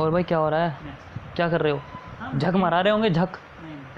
और भाई क्या हो रहा है? क्या कर रहे हो? झक मरा रहे होंगे, झक।